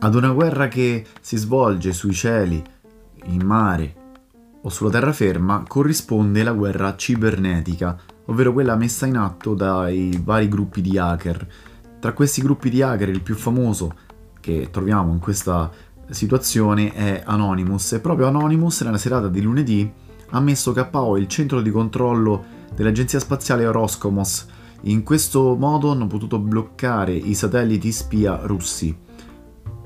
Ad una guerra che si svolge sui cieli, in mare o sulla terraferma corrisponde la guerra cibernetica, ovvero quella messa in atto dai vari gruppi di hacker. Tra questi gruppi di hacker il più famoso che troviamo in questa situazione è Anonymous e proprio Anonymous nella serata di lunedì ha messo KO il centro di controllo dell'agenzia spaziale Roscomos. In questo modo hanno potuto bloccare i satelliti spia russi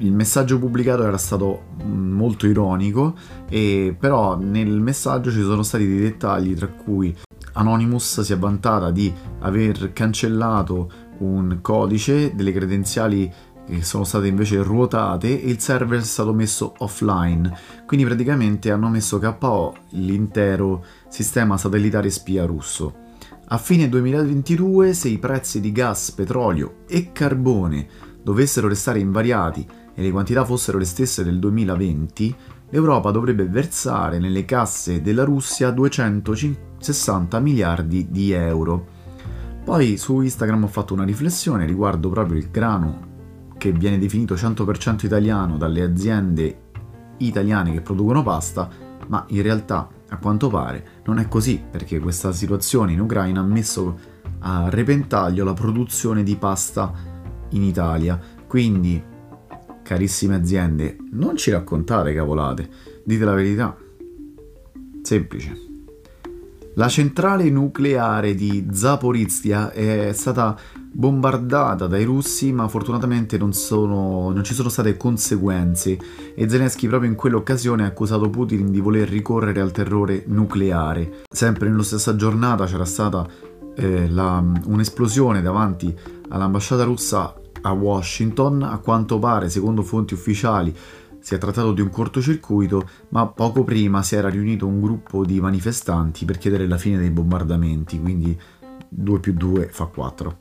il messaggio pubblicato era stato molto ironico, e però nel messaggio ci sono stati dei dettagli tra cui Anonymous si è vantata di aver cancellato un codice delle credenziali che sono state invece ruotate e il server è stato messo offline. Quindi praticamente hanno messo KO l'intero sistema satellitare spia russo. A fine 2022, se i prezzi di gas, petrolio e carbone dovessero restare invariati e le quantità fossero le stesse del 2020, l'Europa dovrebbe versare nelle casse della Russia 260 miliardi di euro. Poi su Instagram ho fatto una riflessione riguardo proprio il grano che viene definito 100% italiano dalle aziende italiane che producono pasta, ma in realtà a quanto pare non è così perché questa situazione in Ucraina ha messo a repentaglio la produzione di pasta in Italia. Quindi carissime aziende, non ci raccontate cavolate, dite la verità. Semplice. La centrale nucleare di Zaporizhia è stata bombardata dai russi, ma fortunatamente non, sono, non, ci sono state conseguenze e Zelensky proprio in quell'occasione ha accusato Putin di voler ricorrere al terrore nucleare. Sempre nella stessa giornata c'era stata eh, la, un'esplosione davanti all'ambasciata russa a Washington, a quanto pare, secondo fonti ufficiali, si è trattato di un cortocircuito, ma poco prima si era riunito un gruppo di manifestanti per chiedere la fine dei bombardamenti, quindi 2 più 2 fa 4.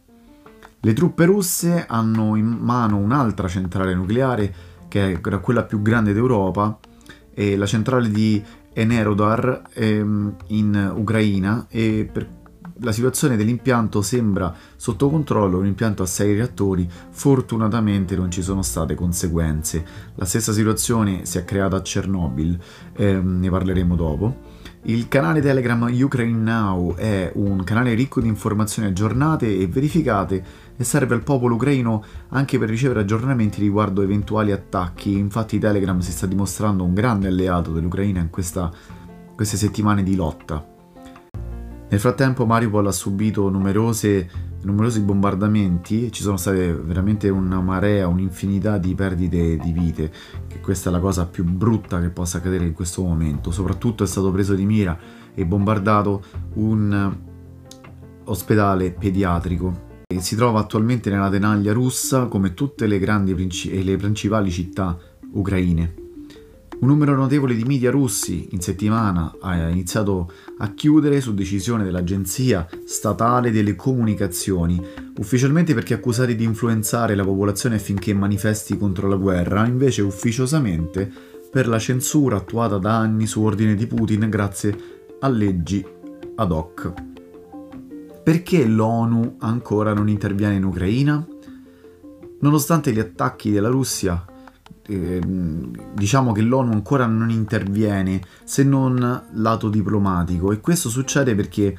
Le truppe russe hanno in mano un'altra centrale nucleare, che è quella più grande d'Europa, la centrale di Enerodar ehm, in Ucraina, e per la situazione dell'impianto sembra sotto controllo, un impianto a 6 reattori, fortunatamente non ci sono state conseguenze. La stessa situazione si è creata a Chernobyl, eh, ne parleremo dopo. Il canale Telegram Ukraine Now è un canale ricco di informazioni aggiornate e verificate e serve al popolo ucraino anche per ricevere aggiornamenti riguardo eventuali attacchi. Infatti Telegram si sta dimostrando un grande alleato dell'Ucraina in questa, queste settimane di lotta. Nel frattempo Mariupol ha subito numerose, numerosi bombardamenti ci sono state veramente una marea, un'infinità di perdite di vite, che questa è la cosa più brutta che possa accadere in questo momento. Soprattutto è stato preso di mira e bombardato un ospedale pediatrico. E si trova attualmente nella tenaglia russa come tutte le grandi e le principali città ucraine. Un numero notevole di media russi in settimana ha iniziato a chiudere su decisione dell'Agenzia Statale delle Comunicazioni, ufficialmente perché accusati di influenzare la popolazione affinché manifesti contro la guerra, invece ufficiosamente per la censura attuata da anni su ordine di Putin grazie a leggi ad hoc. Perché l'ONU ancora non interviene in Ucraina? Nonostante gli attacchi della Russia Ehm, diciamo che l'ONU ancora non interviene se non lato diplomatico. E questo succede perché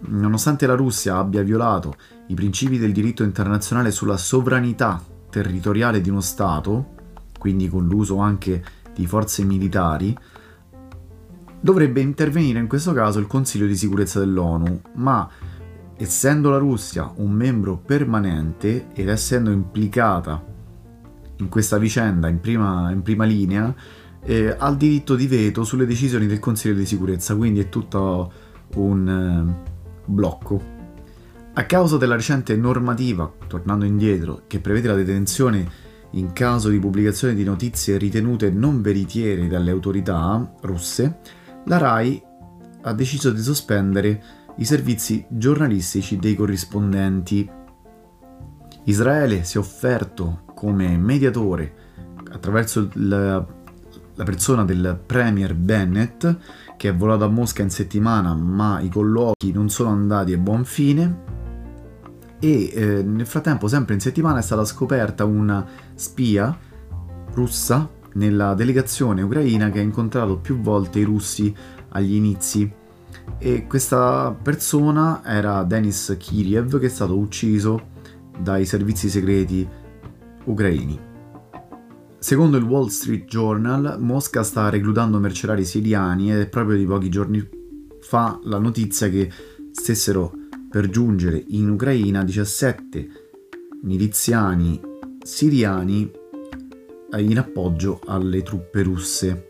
nonostante la Russia abbia violato i principi del diritto internazionale sulla sovranità territoriale di uno Stato, quindi con l'uso anche di forze militari, dovrebbe intervenire in questo caso il Consiglio di sicurezza dell'ONU, ma essendo la Russia un membro permanente ed essendo implicata in questa vicenda in prima, in prima linea eh, ha il diritto di veto sulle decisioni del Consiglio di sicurezza, quindi è tutto un eh, blocco. A causa della recente normativa, tornando indietro, che prevede la detenzione in caso di pubblicazione di notizie ritenute non veritiere dalle autorità russe, la RAI ha deciso di sospendere i servizi giornalistici dei corrispondenti. Israele si è offerto come mediatore attraverso la, la persona del Premier Bennett che è volato a Mosca in settimana ma i colloqui non sono andati a buon fine. E eh, nel frattempo, sempre in settimana, è stata scoperta una spia russa nella delegazione ucraina che ha incontrato più volte i russi agli inizi. E questa persona era Denis Kiriev che è stato ucciso dai servizi segreti ucraini. Secondo il Wall Street Journal, Mosca sta reclutando mercenari siriani ed è proprio di pochi giorni fa la notizia che stessero per giungere in Ucraina 17 miliziani siriani in appoggio alle truppe russe.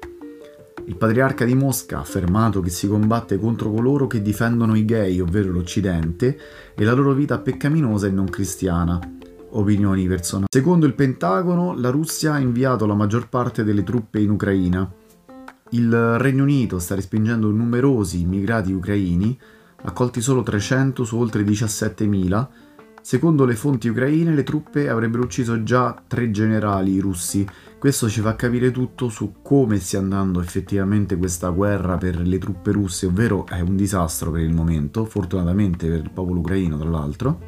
Il patriarca di Mosca ha affermato che si combatte contro coloro che difendono i gay, ovvero l'Occidente, e la loro vita peccaminosa e non cristiana. Opinioni personali. Secondo il Pentagono, la Russia ha inviato la maggior parte delle truppe in Ucraina. Il Regno Unito sta respingendo numerosi immigrati ucraini, accolti solo 300 su oltre 17.000, Secondo le fonti ucraine, le truppe avrebbero ucciso già tre generali russi. Questo ci fa capire tutto su come stia andando effettivamente questa guerra per le truppe russe, ovvero è un disastro per il momento, fortunatamente per il popolo ucraino tra l'altro.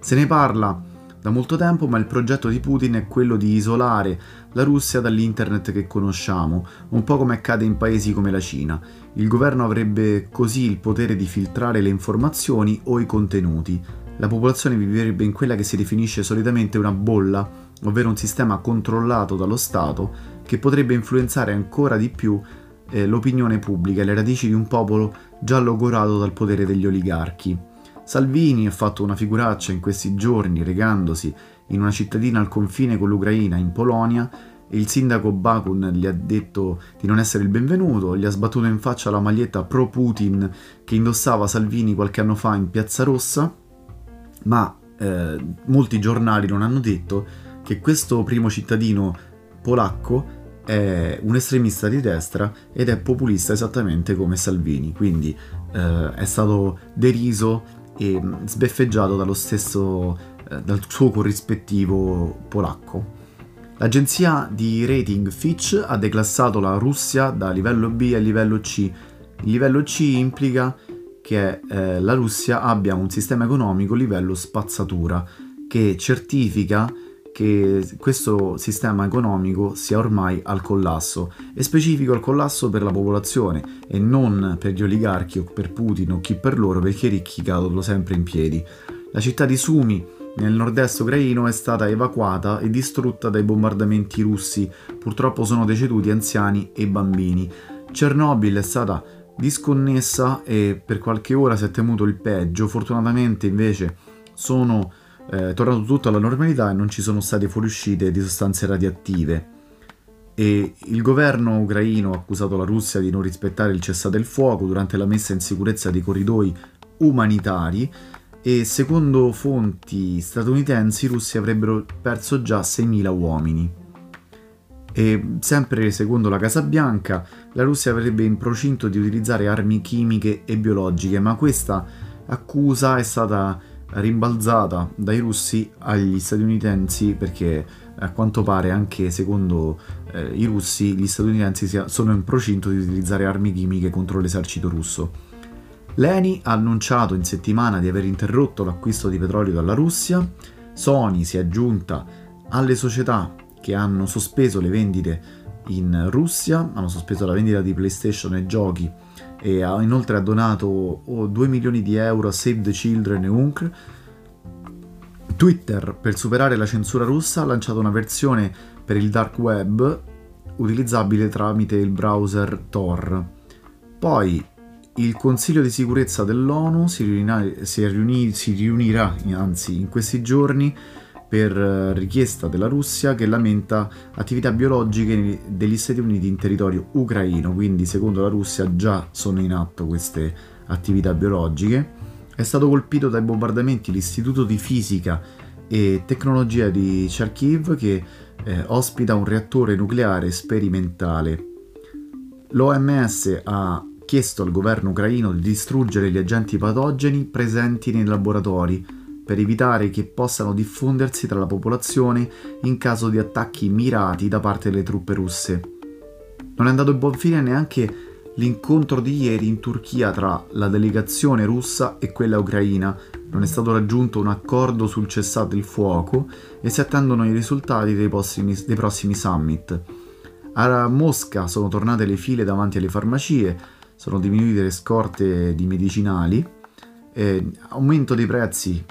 Se ne parla da molto tempo, ma il progetto di Putin è quello di isolare la Russia dall'internet che conosciamo, un po' come accade in paesi come la Cina. Il governo avrebbe così il potere di filtrare le informazioni o i contenuti la popolazione vivrebbe in quella che si definisce solitamente una bolla, ovvero un sistema controllato dallo Stato che potrebbe influenzare ancora di più eh, l'opinione pubblica e le radici di un popolo già logorato dal potere degli oligarchi. Salvini ha fatto una figuraccia in questi giorni regandosi in una cittadina al confine con l'Ucraina, in Polonia, e il sindaco Bakun gli ha detto di non essere il benvenuto, gli ha sbattuto in faccia la maglietta pro-Putin che indossava Salvini qualche anno fa in Piazza Rossa. Ma eh, molti giornali non hanno detto che questo primo cittadino polacco è un estremista di destra ed è populista esattamente come Salvini, quindi eh, è stato deriso e sbeffeggiato dallo stesso, eh, dal suo corrispettivo polacco. L'agenzia di rating Fitch ha declassato la Russia da livello B a livello C. Il livello C implica che eh, la Russia abbia un sistema economico livello spazzatura che certifica che questo sistema economico sia ormai al collasso e specifico al collasso per la popolazione e non per gli oligarchi o per Putin o chi per loro perché i ricchi cadono sempre in piedi. La città di Sumi nel nord-est ucraino è stata evacuata e distrutta dai bombardamenti russi, purtroppo sono deceduti anziani e bambini. Chernobyl è stata disconnessa e per qualche ora si è temuto il peggio, fortunatamente invece sono eh, tornato tutto alla normalità e non ci sono state fuoriuscite di sostanze radioattive. E il governo ucraino ha accusato la Russia di non rispettare il cessate il fuoco durante la messa in sicurezza dei corridoi umanitari e secondo fonti statunitensi i russi avrebbero perso già 6.000 uomini. E sempre secondo la Casa Bianca, la Russia avrebbe in procinto di utilizzare armi chimiche e biologiche, ma questa accusa è stata rimbalzata dai russi agli statunitensi perché a quanto pare anche secondo eh, i russi gli statunitensi sono in procinto di utilizzare armi chimiche contro l'esercito russo. L'ENI ha annunciato in settimana di aver interrotto l'acquisto di petrolio dalla Russia, Sony si è aggiunta alle società che hanno sospeso le vendite in Russia, hanno sospeso la vendita di PlayStation e giochi e ha inoltre donato 2 milioni di euro a Save the Children e UNCR. Twitter, per superare la censura russa, ha lanciato una versione per il dark web utilizzabile tramite il browser Tor. Poi il Consiglio di sicurezza dell'ONU si riunirà, si riunirà anzi, in questi giorni per eh, richiesta della Russia che lamenta attività biologiche degli Stati Uniti in territorio ucraino, quindi secondo la Russia già sono in atto queste attività biologiche. È stato colpito dai bombardamenti l'Istituto di Fisica e Tecnologia di Kharkiv che eh, ospita un reattore nucleare sperimentale. L'OMS ha chiesto al governo ucraino di distruggere gli agenti patogeni presenti nei laboratori per evitare che possano diffondersi tra la popolazione in caso di attacchi mirati da parte delle truppe russe. Non è andato a buon fine neanche l'incontro di ieri in Turchia tra la delegazione russa e quella ucraina, non è stato raggiunto un accordo sul cessate il fuoco e si attendono i risultati dei prossimi, dei prossimi summit. A Mosca sono tornate le file davanti alle farmacie, sono diminuite le scorte di medicinali, eh, aumento dei prezzi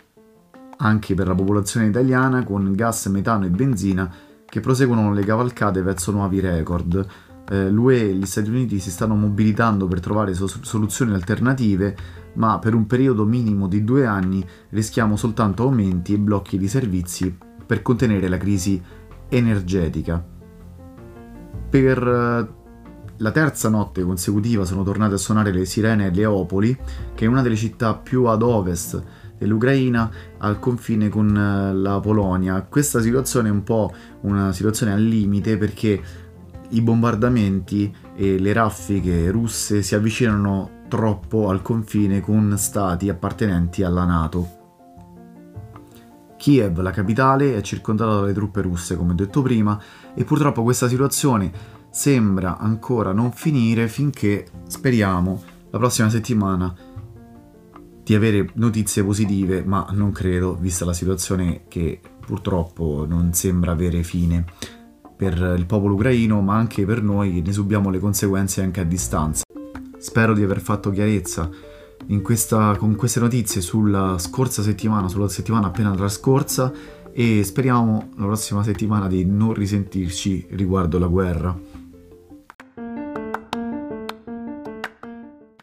anche per la popolazione italiana con gas, metano e benzina che proseguono le cavalcate verso nuovi record. Eh, L'UE e gli Stati Uniti si stanno mobilitando per trovare so- soluzioni alternative, ma per un periodo minimo di due anni rischiamo soltanto aumenti e blocchi di servizi per contenere la crisi energetica. Per eh, la terza notte consecutiva sono tornate a suonare le sirene a Leopoli, che è una delle città più ad ovest dell'Ucraina al confine con eh, la Polonia. Questa situazione è un po' una situazione al limite perché i bombardamenti e le raffiche russe si avvicinano troppo al confine con stati appartenenti alla Nato. Kiev, la capitale, è circondata dalle truppe russe, come detto prima, e purtroppo questa situazione sembra ancora non finire finché speriamo la prossima settimana di avere notizie positive, ma non credo, vista la situazione che purtroppo non sembra avere fine per il popolo ucraino, ma anche per noi che ne subiamo le conseguenze anche a distanza. Spero di aver fatto chiarezza questa, con queste notizie sulla scorsa settimana, sulla settimana appena trascorsa e speriamo la prossima settimana di non risentirci riguardo la guerra.